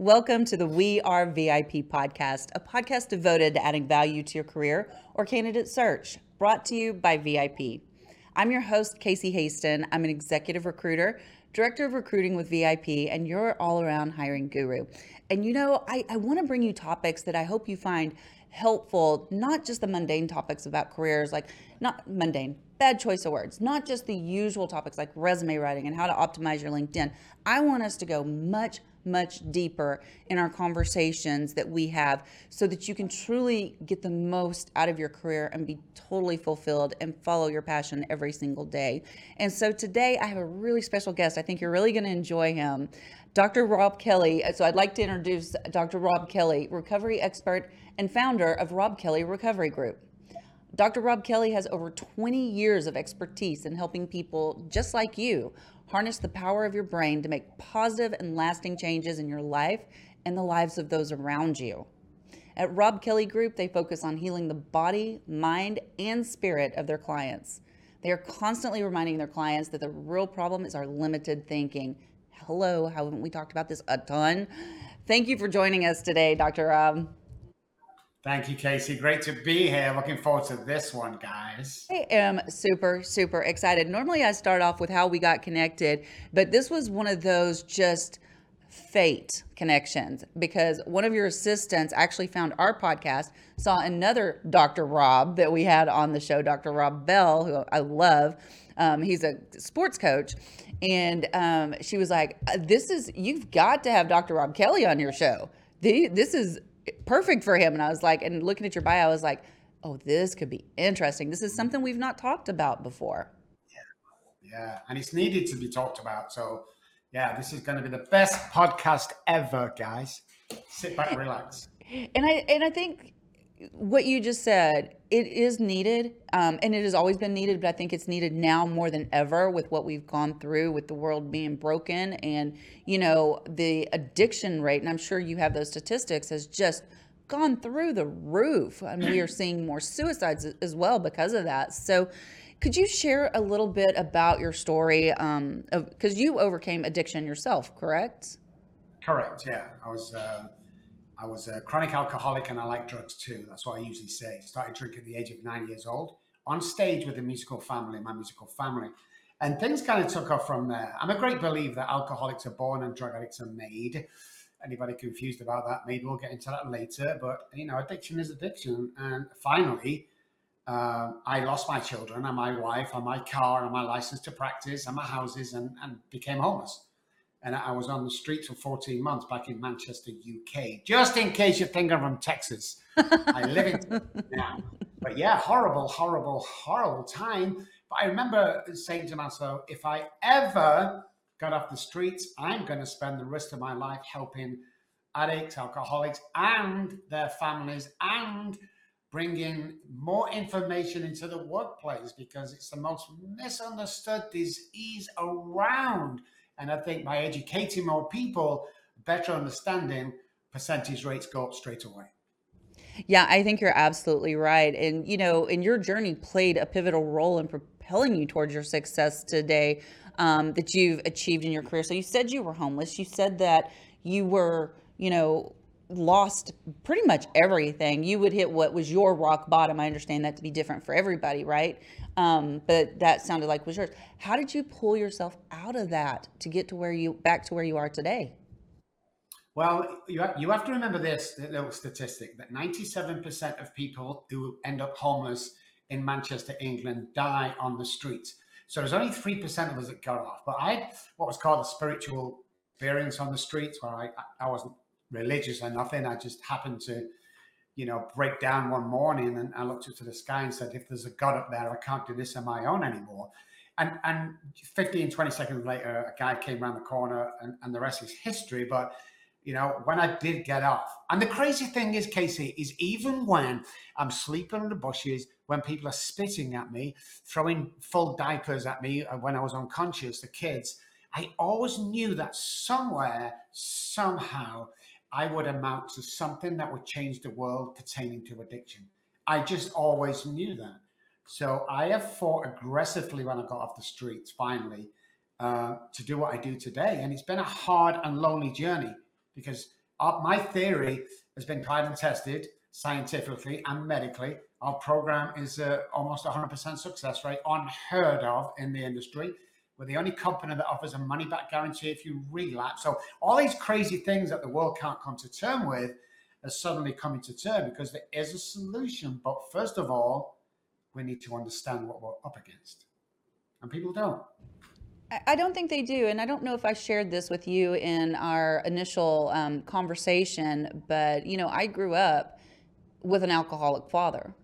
Welcome to the We Are VIP podcast, a podcast devoted to adding value to your career or candidate search, brought to you by VIP. I'm your host, Casey Hasten. I'm an executive recruiter, director of recruiting with VIP, and your all around hiring guru. And you know, I, I want to bring you topics that I hope you find helpful, not just the mundane topics about careers, like not mundane, bad choice of words, not just the usual topics like resume writing and how to optimize your LinkedIn. I want us to go much much deeper in our conversations that we have so that you can truly get the most out of your career and be totally fulfilled and follow your passion every single day. And so today I have a really special guest. I think you're really going to enjoy him. Dr. Robb Kelly. So I'd like to introduce Dr. Robb Kelly, recovery expert and founder of Robb Kelly Recovery Group. Dr. Robb Kelly has over 20 years of expertise in helping people just like you Harness the power of your brain to make positive and lasting changes in your life and the lives of those around you. At Robb Kelly Group, they focus on healing the body, mind, and spirit of their clients. They are constantly reminding their clients that the real problem is our limited thinking. Hello, haven't we talked about this a ton? Thank you for joining us today, Dr. Robb. Thank you, Casey. Great to be here. Looking forward to this one, guys. I am super, super excited. Normally, I start off with how we got connected, but this was one of those just fate connections because one of your assistants actually found our podcast, saw another Dr. Rob that we had on the show, Dr. Rob Bell, who I love. Um, he's a sports coach. And um, she was like, This is, you've got to have Dr. Robb Kelly on your show. This is perfect for him. And I was like, and looking at your bio, I was like, oh, this could be interesting. This is mm-hmm. something we've not talked about before. Yeah, yeah. and it's needed to be talked about. So, yeah, this is going to be the best podcast ever, guys. Sit back, relax. And I and I think what you just said, it is needed, um, and it has always been needed, but I think it's needed now more than ever with what we've gone through with the world being broken and, you know, the addiction rate, and I'm sure you have those statistics, has just gone through the roof. Mean, we are seeing more suicides as well because of that. So, could you share a little bit about your story? Because um, you overcame addiction yourself, correct? Correct. Yeah, I was. Uh I was a chronic alcoholic and I like drugs too. That's what I usually say. Started drinking at the age of nine years old on stage with the musical family, my musical family. And things kind of took off from there. I'm a great believer that alcoholics are born and drug addicts are made. Anybody confused about that? Maybe we'll get into that later. But, you know, addiction is addiction. And finally, uh, I lost my children and my wife and my car and my license to practice and my houses and, and became homeless and I was on the streets for 14 months back in Manchester, UK. Just in case you think I'm from Texas, I live in now. But yeah, horrible, horrible, horrible time. But I remember saying to myself, if I ever got off the streets, I'm going to spend the rest of my life helping addicts, alcoholics, and their families, and bringing more information into the workplace because it's the most misunderstood disease around and I think by educating more people, better understanding, percentage rates go up straight away. Yeah, I think you're absolutely right. And, you know, and your journey played a pivotal role in propelling you towards your success today um, that you've achieved in your career. So you said you were homeless. You said that you were, you know, lost pretty much everything. You would hit what was your rock bottom. I understand that to be different for everybody, right? Um, but that sounded like was yours. How did you pull yourself out of that to get to where you back to where you are today? Well, you have, you have to remember this little statistic that 97% of people who end up homeless in Manchester, England, die on the streets. So there's only 3% of us that got off. But I had what was called a spiritual experience on the streets where I, I wasn't religious or nothing. I just happened to, you know, break down one morning and I looked up to the sky and said, if there's a God up there, I can't do this on my own anymore. And, and 15, 20 seconds later, a guy came around the corner and, and the rest is history. But, you know, when I did get off. And the crazy thing is, Casey, is even when I'm sleeping in the bushes, when people are spitting at me, throwing full diapers at me uh, when I was unconscious, the kids, I always knew that somewhere, somehow, I would amount to something that would change the world pertaining to addiction. I just always knew that. So I have fought aggressively when I got off the streets finally uh, to do what I do today. And it's been a hard and lonely journey because my theory has been tried and tested scientifically and medically. Our program is uh, almost 100% success rate, unheard of in the industry. We're the only company that offers a money back guarantee if you relapse. So all these crazy things that the world can't come to term with are suddenly coming to term because there is a solution. But first of all, we need to understand what we're up against. And people don't. I don't think they do. And I don't know if I shared this with you in our initial um, conversation, but, you know, I grew up with an alcoholic father.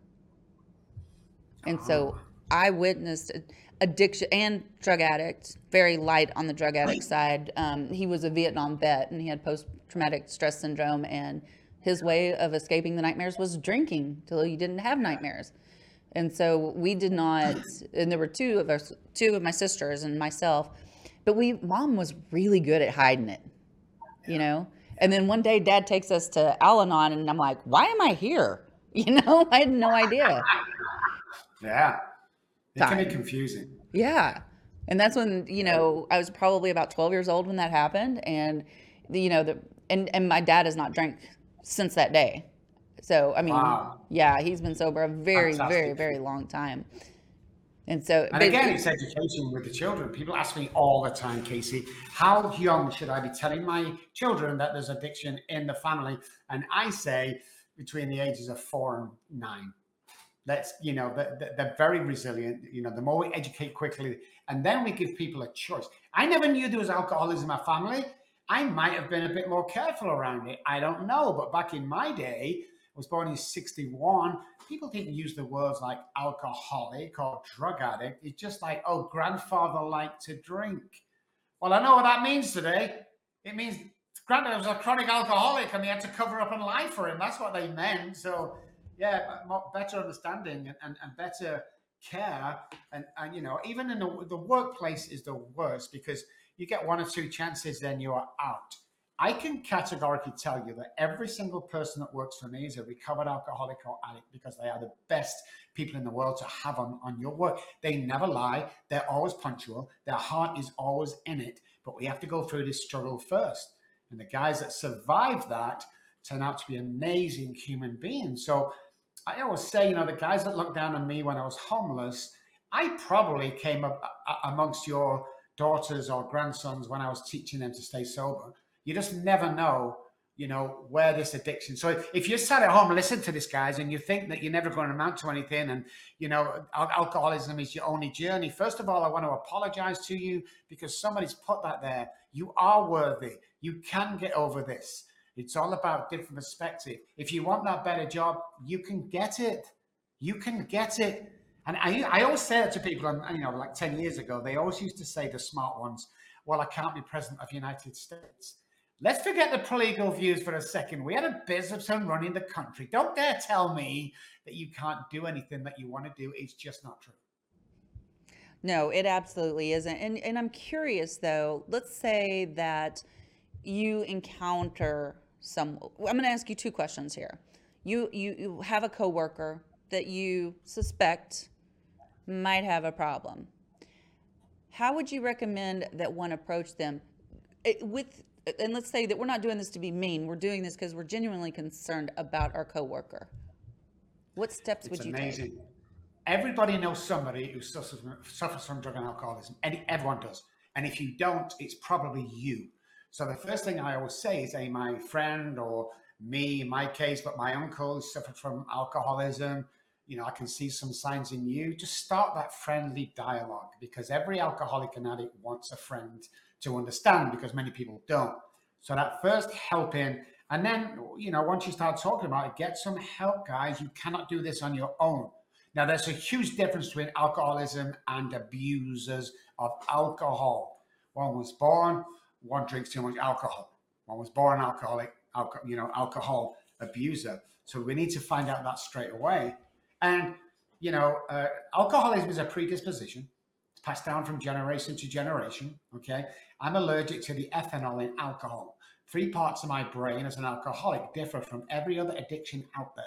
And so I witnessed addiction and drug addict, very light on the drug addict side. Um, he was a Vietnam vet and he had post traumatic stress syndrome. And his way of escaping the nightmares was drinking till he didn't have nightmares. And so we did not, and there were two of us, two of my sisters and myself, but we, mom was really good at hiding it, you know? And then one day dad takes us to Al Anon and I'm like, why am I here? You know, I had no idea. yeah. It can be confusing. Yeah. And that's when, you know, I was probably about 12 years old when that happened. And, the, you know, the, and, and my dad has not drank since that day. So I mean, wow. yeah, he's been sober a very, Fantastic. very, very long time. And so, and again, it's education with the children. People ask me all the time, Casey, how young should I be telling my children that there's addiction in the family? And I say between the ages of four and nine. Let's, you know, they're very resilient. You know, the more we educate quickly, and then we give people a choice. I never knew there was alcoholism in my family. I might have been a bit more careful around it. I don't know. But back in my day, I was born in 61. People didn't use the words like alcoholic or drug addict. It's just like, oh, grandfather liked to drink. Well, I know what that means today. It means granddad was a chronic alcoholic and they had to cover up and lie for him. That's what they meant. So, yeah, better understanding and, and, and better care. And, and, you know, even in the, the workplace is the worst because you get one or two chances, then you are out. I can categorically tell you that every single person that works for me is a recovered alcoholic or addict because they are the best people in the world to have on, on your work. They never lie, they're always punctual, their heart is always in it. But we have to go through this struggle first. And the guys that survive that turn out to be amazing human beings. So I always say, you know, the guys that looked down on me when I was homeless, I probably came up uh, uh, amongst your daughters or grandsons when I was teaching them to stay sober you just never know, you know, where this addiction. So if you sat at home listen to this, guys, and you think that you're never going to amount to anything, and you know, alcoholism is your only journey. First of all, I want to apologize to you because somebody's put that there. You are worthy. You can get over this. It's all about different perspective. If you want that better job, you can get it. You can get it. And I, I always say it to people, and you know, like 10 years ago, they always used to say, the smart ones, well, I can't be president of the United States. Let's forget the political views for a second. We had a businessman running the country. Don't dare tell me that you can't do anything that you want to do. It's just not true. No, it absolutely isn't. And and I'm curious though. Let's say that you encounter some. I'm going to ask you two questions here. You you you have a coworker that you suspect might have a problem. How would you recommend that one approach them eh, with and let's say that we're not doing this to be mean. We're doing this because we're genuinely concerned about our coworker. What steps it's would you take? amazing. take? Everybody knows somebody who suffers from, suffers from drug and alcoholism. And everyone does. And if you don't, it's probably you. So the first thing I always say is, hey, my friend or me, in my case, but my uncle suffered from alcoholism. You know, I can see some signs in you. Just start that friendly dialogue because every alcoholic and addict wants a friend to understand because many people don't. So that first helping, and then you know once you start talking about it, get some help, guys. You cannot do this on your own. Now there's a huge difference between alcoholism and abusers of alcohol. One was born, one drinks too much alcohol. One was born alcoholic, alcohol, you know, alcohol abuser. So we need to find out that straight away. And you know, uh, alcoholism is a predisposition. It's passed down from generation to generation. Okay, I'm allergic to the ethanol in alcohol. Three parts of my brain as an alcoholic differ from every other addiction out there.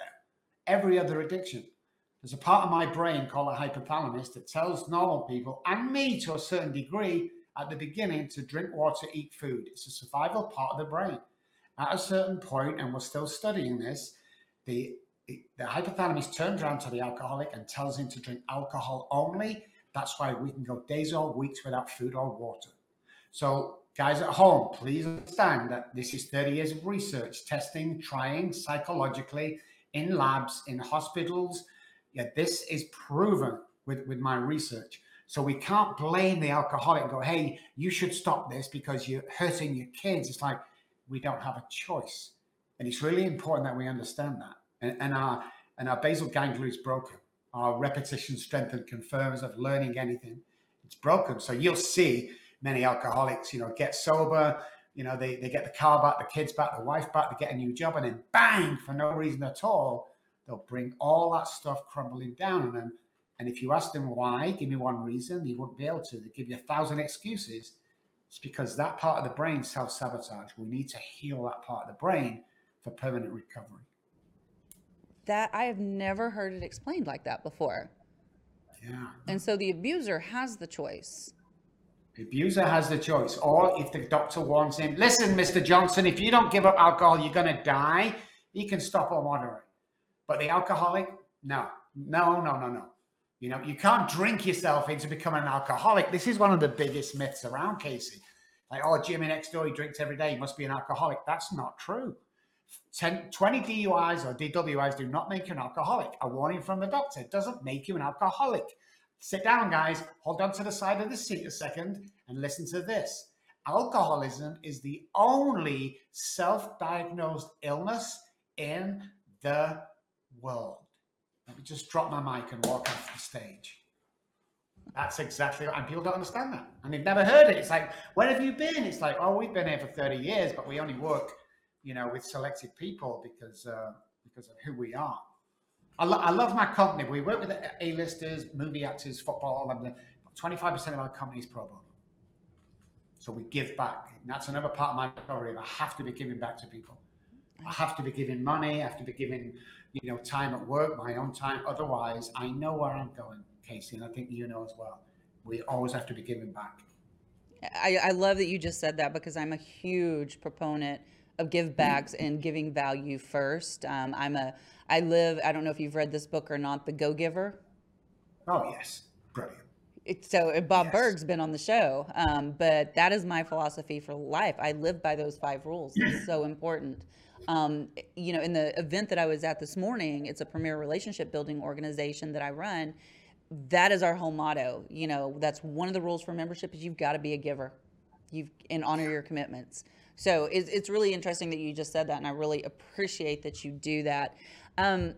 Every other addiction. There's a part of my brain called a hypothalamus that tells normal people and me to a certain degree at the beginning to drink water, eat food. It's a survival part of the brain. At a certain point, and we're still studying this, the the hypothalamus turns around to the alcoholic and tells him to drink alcohol only. That's why we can go days or weeks without food or water. So, guys at home, please understand that this is 30 years of research, testing, trying psychologically in labs, in hospitals. Yeah, this is proven with, with my research. So we can't blame the alcoholic and go, hey, you should stop this because you're hurting your kids. It's like we don't have a choice. And it's really important that we understand that. And, and our and our basal ganglia is broken. Our repetition, strength, and confirms of learning anything, it's broken. So you'll see many alcoholics, you know, get sober, you know, they, they get the car back, the kids back, the wife back, they get a new job, and then bang, for no reason at all, they'll bring all that stuff crumbling down on them and if you ask them why, give me one reason, they won't be able to. They give you a thousand excuses. It's because that part of the brain self sabotage. We need to heal that part of the brain for permanent recovery. That I have never heard it explained like that before. Yeah. And so the abuser has the choice. The abuser has the choice. Or if the doctor warns him, listen, Mr. Johnson, if you don't give up alcohol, you're going to die, he can stop or moderate. But the alcoholic, no, no, no, no, no. You know, you can't drink yourself into becoming an alcoholic. This is one of the biggest myths around Casey. Like, oh, Jimmy next door, he drinks every day. He must be an alcoholic. That's not true. 10, 20 DUIs or DWIs do not make you an alcoholic. A warning from the doctor doesn't make you an alcoholic. Sit down, guys. Hold on to the side of the seat a second and listen to this. Alcoholism is the only self diagnosed illness in the world. Let me just drop my mic and walk off the stage. That's exactly what, and people don't understand that. And they've never heard it. It's like, where have you been? It's like, oh, we've been here for 30 years, but we only work, you know, with selected people because uh, because of who we are. I, lo- I love my company. We work with A-listers, movie actors, football, and 25% of our company is pro bono. So we give back. And that's another part of my story. I have to be giving back to people. I have to be giving money. I have to be giving you know, time at work, my own time. Otherwise, I know where I'm going, Casey, and I think you know as well. We always have to be giving back. I, I love that you just said that because I'm a huge proponent of give backs and giving value first. Um, I'm a, I live, I don't know if you've read this book or not, The Go Giver. Oh, yes. Brilliant. so uh, Bob yes. Burg's been on the show, um, but that is my philosophy for life. I live by those five rules. It's so important. Um, you know, in the event that I was at this morning, it's a premier relationship building organization that I run. That is our whole motto. You know, that's one of the rules for membership is you've got to be a giver, you've and honor your commitments. So it's, it's really interesting that you just said that, and I really appreciate that you do that. Um,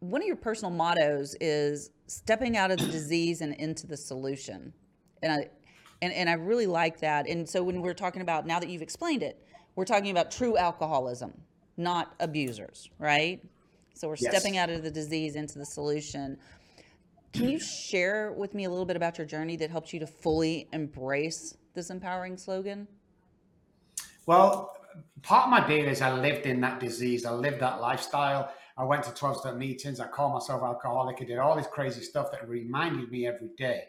one of your personal mottos is stepping out of the disease and into the solution, and I and, and I really like that. And so when we're talking about now that you've explained it, we're talking about true alcoholism not abusers, right? So we're yes. stepping out of the disease into the solution. Can you share with me a little bit about your journey that helped you to fully embrace this empowering slogan? Well, part of my being is I lived in that disease. I lived that lifestyle. I went to 12 step meetings. I called myself alcoholic. I did all this crazy stuff that reminded me every day.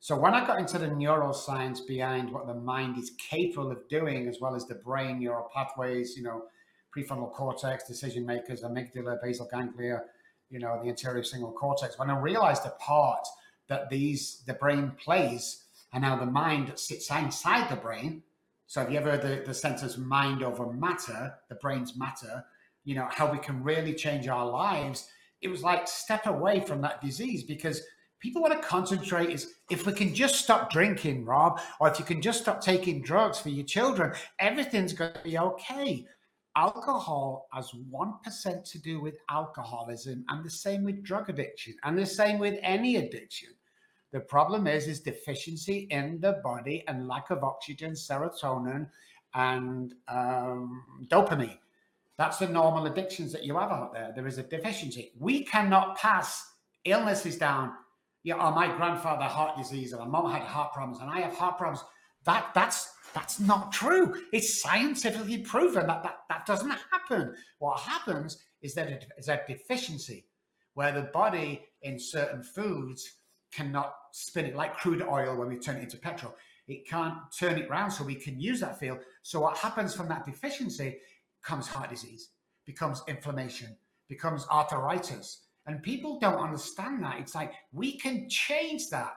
So when I got into the neuroscience behind what the mind is capable of doing, as well as the brain neural pathways, you know, prefrontal cortex, decision makers, amygdala, basal ganglia, you know, the anterior cingulate cortex. When I realized the part that these the brain plays and how the mind sits inside the brain. So have you ever heard the, the sentence mind over matter, the brain's matter, you know, how we can really change our lives. It was like step away from that disease because people want to concentrate is if we can just stop drinking, Robb, or if you can just stop taking drugs for your children, everything's going to be okay alcohol has 1% to do with alcoholism and the same with drug addiction and the same with any addiction the problem is is deficiency in the body and lack of oxygen serotonin and um, dopamine. That's the normal addictions that you have out there. There is a deficiency. We cannot pass illnesses down. Yeah, oh, my grandfather heart disease, and my mom had heart problems, and I have heart problems. That that's that's not true. It's scientifically proven that that, that doesn't happen. What happens is that it is a deficiency where the body in certain foods cannot spin it like crude oil when we turn it into petrol. It can't turn it around so we can use that fuel. So what happens from that deficiency comes heart disease, becomes inflammation, becomes arthritis. And people don't understand that. It's like we can change that.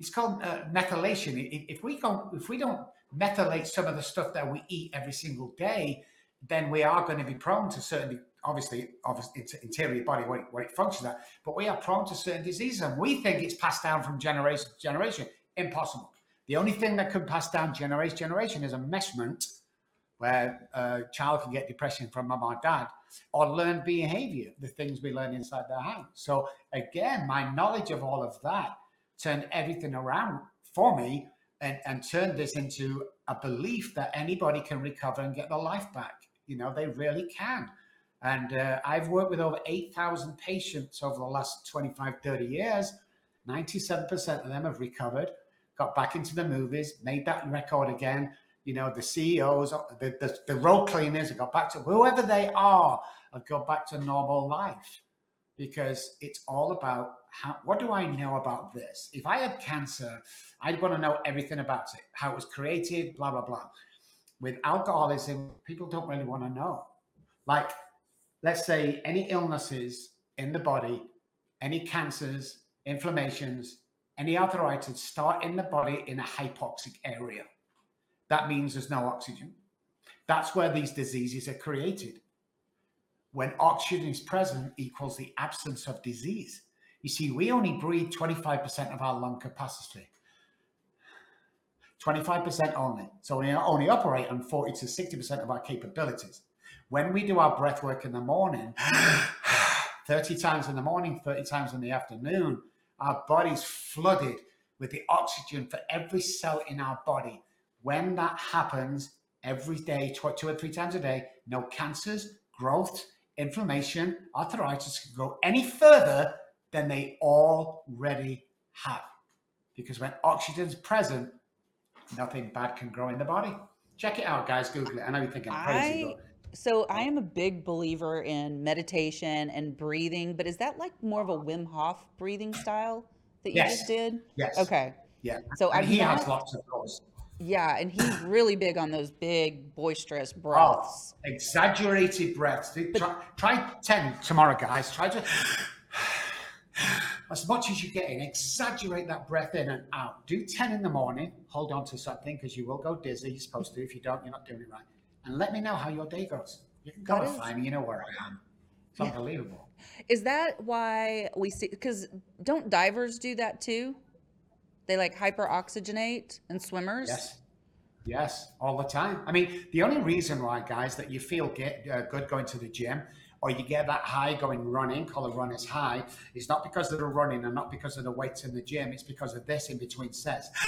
It's called uh, methylation. If we don't, if we don't methylate some of the stuff that we eat every single day, then we are going to be prone to certain, obviously, obviously interior body what it, it functions at, but we are prone to certain diseases, and we think it's passed down from generation to generation. Impossible. The only thing that can pass down generation to generation is a measurement where a child can get depression from mom or dad, or learn behavior, the things we learn inside their house. So again, my knowledge of all of that turned everything around for me and, and turned this into a belief that anybody can recover and get their life back. You know, they really can. And uh, I've worked with over 8,000 patients over the last 25, 30 years. 97% of them have recovered, got back into the movies, made that record again, you know, the CEOs, the, the, the road cleaners have got back to whoever they are, have got back to normal life because it's all about how, what do I know about this? If I had cancer, I'd want to know everything about it, how it was created, blah, blah, blah. With alcoholism, people don't really want to know. Like, let's say any illnesses in the body, any cancers, inflammations, any arthritis start in the body in a hypoxic area that means there's no oxygen. That's where these diseases are created. When oxygen is present equals the absence of disease. You see, we only breathe 25% of our lung capacity. 25% only. So we only operate on 40 to 60% of our capabilities. When we do our breath work in the morning, 30 times in the morning, 30 times in the afternoon, our body's flooded with the oxygen for every cell in our body when that happens every day, two or three times a day, no cancers, growth, inflammation, arthritis can go any further than they already have. Because when oxygen's present, nothing bad can grow in the body. Check it out, guys. Google it. I know you're thinking crazy. I, so I am a big believer in meditation and breathing, but is that like more of a Wim Hof breathing style that you yes. just did? Yes. Okay. Yeah. So and he not, has lots of those. Yeah, and he's really big on those big boisterous oh, breaths. Oh, exaggerated breaths. But, try, try 10 tomorrow, guys. Try to as much as you get in, exaggerate that breath in and out. Do 10 in the morning. Hold on to something because you will go dizzy. You're supposed to. If you don't, you're not doing it right. And let me know how your day goes. You can go and find me. You know where I am. It's yeah. unbelievable. Is that why we see? Because don't divers do that too? They like hyperoxygenate and swimmers. Yes. Yes, all the time. I mean, the only reason why, guys, that you feel get, uh, good going to the gym or you get that high going running, call a runner's high, it's not because of the running and not because of the weights in the gym. It's because of this in between sets.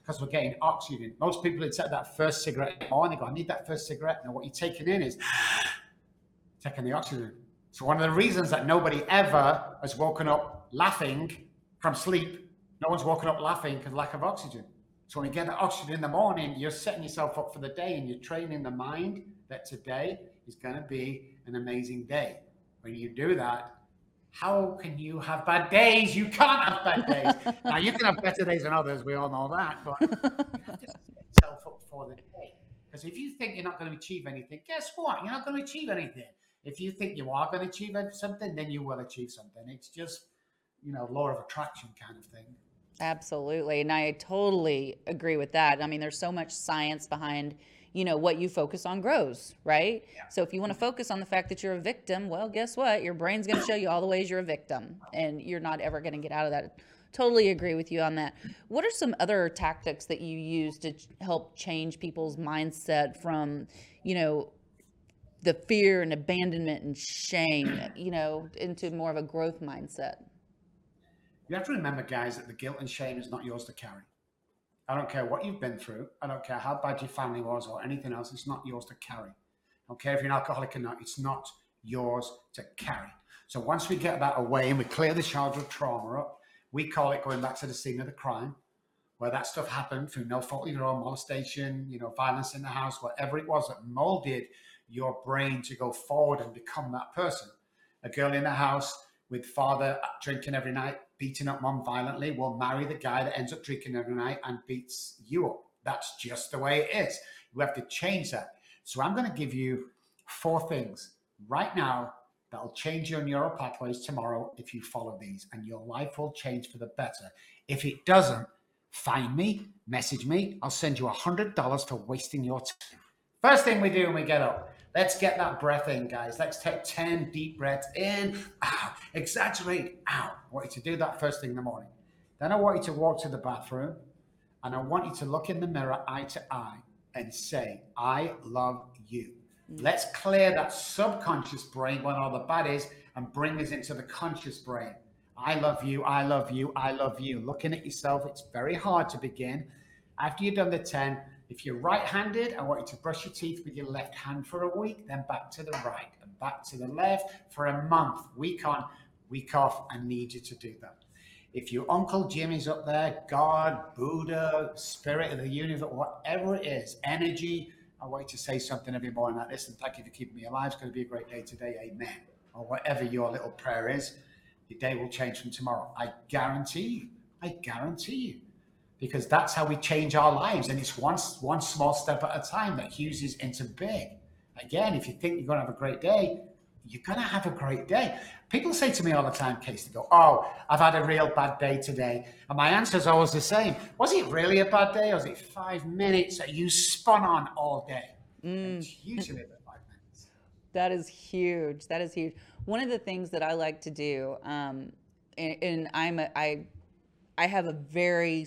because we're getting oxygen. Most people would take that first cigarette in the morning, they go, I need that first cigarette. Now, what you're taking in is taking the oxygen. So, one of the reasons that nobody ever has woken up laughing from sleep. No one's woken up laughing because lack of oxygen. So when you get the oxygen in the morning, you're setting yourself up for the day and you're training the mind that today is going to be an amazing day. When you do that, how can you have bad days? You can't have bad days. now you can have better days than others. We all know that, but you have to set yourself up for the day. Because if you think you're not going to achieve anything, guess what? You're not going to achieve anything. If you think you are going to achieve something, then you will achieve something. It's just you know, law of attraction kind of thing. Absolutely. And I totally agree with that. I mean, there's so much science behind, you know, what you focus on grows, right? Yeah. So if you want to focus on the fact that you're a victim, well, guess what? Your brain's going to show you all the ways you're a victim and you're not ever going to get out of that. Totally agree with you on that. What are some other tactics that you use to help change people's mindset from, you know, the fear and abandonment and shame, you know, into more of a growth mindset? You have to remember, guys, that the guilt and shame is not yours to carry. I don't care what you've been through. I don't care how bad your family was or anything else. It's not yours to carry. I don't care if you're an alcoholic or not. It's not yours to carry. So once we get that away and we clear the childhood trauma up, we call it going back to the scene of the crime, where that stuff happened through no fault of your own, molestation, you know, violence in the house, whatever it was that molded your brain to go forward and become that person. A girl in the house with father drinking every night, beating up mom violently, will marry the guy that ends up drinking every night and beats you up. That's just the way it is. We have to change that. So I'm going to give you four things right now that'll change your neural pathways tomorrow if you follow these, and your life will change for the better. If it doesn't, find me, message me. I'll send you a hundred dollars for wasting your time. First thing we do when we get up, let's get that breath in, guys. Let's take 10 deep breaths in, out, exaggerate, out. I want you to do that first thing in the morning. Then I want you to walk to the bathroom and I want you to look in the mirror eye to eye and say, I love you. Mm. Let's clear that subconscious brain when all the bad is and bring us into the conscious brain. I love you, I love you, I love you. Looking at yourself, it's very hard to begin. After you've done the 10, if you're right handed, I want you to brush your teeth with your left hand for a week, then back to the right and back to the left for a month, week on, week off. I need you to do that. If your Uncle Jimmy's up there, God, Buddha, Spirit of the universe, whatever it is, energy, I want you to say something every morning like, listen, thank you for keeping me alive. It's going to be a great day today. Amen. Or whatever your little prayer is, your day will change from tomorrow. I guarantee you. I guarantee you. Because that's how we change our lives. And it's one, one small step at a time that fuses into big. Again, if you think you're going to have a great day, you're going to have a great day. People say to me all the time, Case, they go, Oh, I've had a real bad day today. And my answer is always the same. Was it really a bad day? Or was it five minutes that you spun on all day? Mm. It's usually about five minutes. That is huge. That is huge. One of the things that I like to do, um, and, and I'm a, I, I have a very,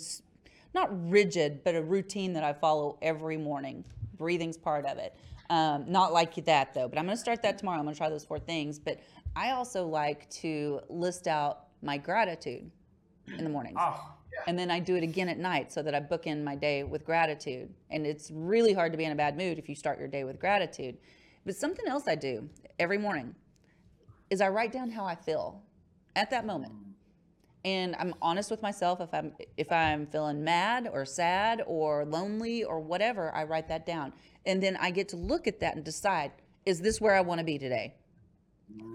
not rigid, but a routine that I follow every morning. Breathing's part of it. Um, not like that though, but I'm going to start that tomorrow. I'm going to try those four things. But I also like to list out my gratitude in the mornings. Oh, yeah. And then I do it again at night so that I book in my day with gratitude. And it's really hard to be in a bad mood if you start your day with gratitude. But something else I do every morning is I write down how I feel at that moment. And I'm honest with myself if I'm if I'm feeling mad or sad or lonely or whatever, I write that down. And then I get to look at that and decide, is this where I want to be today?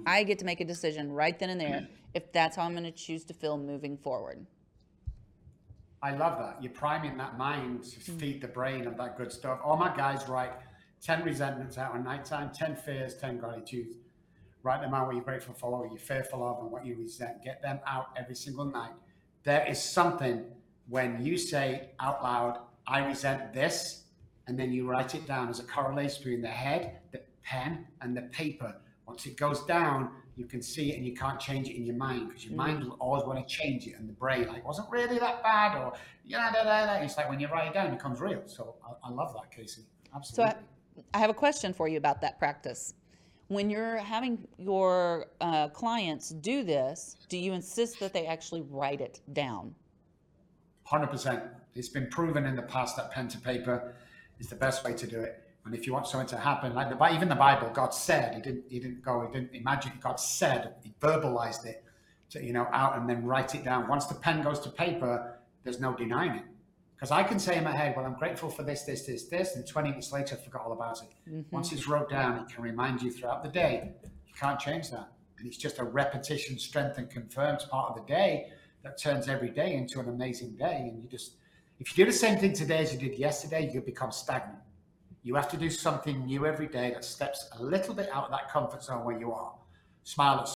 I get to make a decision right then and there if that's how I'm going to choose to feel moving forward. I love that. You're priming that mind to mm. feed the brain of that good stuff. All my guys write 10 resentments out on nighttime, 10 fears, 10 gratitudes. Write them out what you're grateful for, what you're fearful of, and what you resent. Get them out every single night. There is something when you say out loud, I resent this, and then you write it down as a correlation between the head, the pen, and the paper. Once it goes down, you can see it and you can't change it in your mind because your mm. mind will always want to change it and the brain like wasn't really that bad or yeah da, da, da. it's like when you write it down it becomes real so I, I love that Casey absolutely so I, I, have a question for you about that practice when you're having your uh, clients do this do you insist that they actually write it down 100% it's been proven in the past that pen to paper is the best way to do it. And if you want something to happen, like the even the Bible, God said, He didn't He didn't go, He didn't imagine. God said, He verbalized it, to, you know, out and then write it down. Once the pen goes to paper, there's no denying it. Because I can say in my head, well, I'm grateful for this, this, this, this, and 20 minutes later, I forgot all about it. Mm-hmm. Once it's wrote down, it can remind you throughout the day. You can't change that. And it's just a repetition, strength, and confirms part of the day that turns every day into an amazing day. And you just, if you do the same thing today as you did yesterday, you become stagnant. You have to do something new every day that steps a little bit out of that comfort zone where you are. Smile at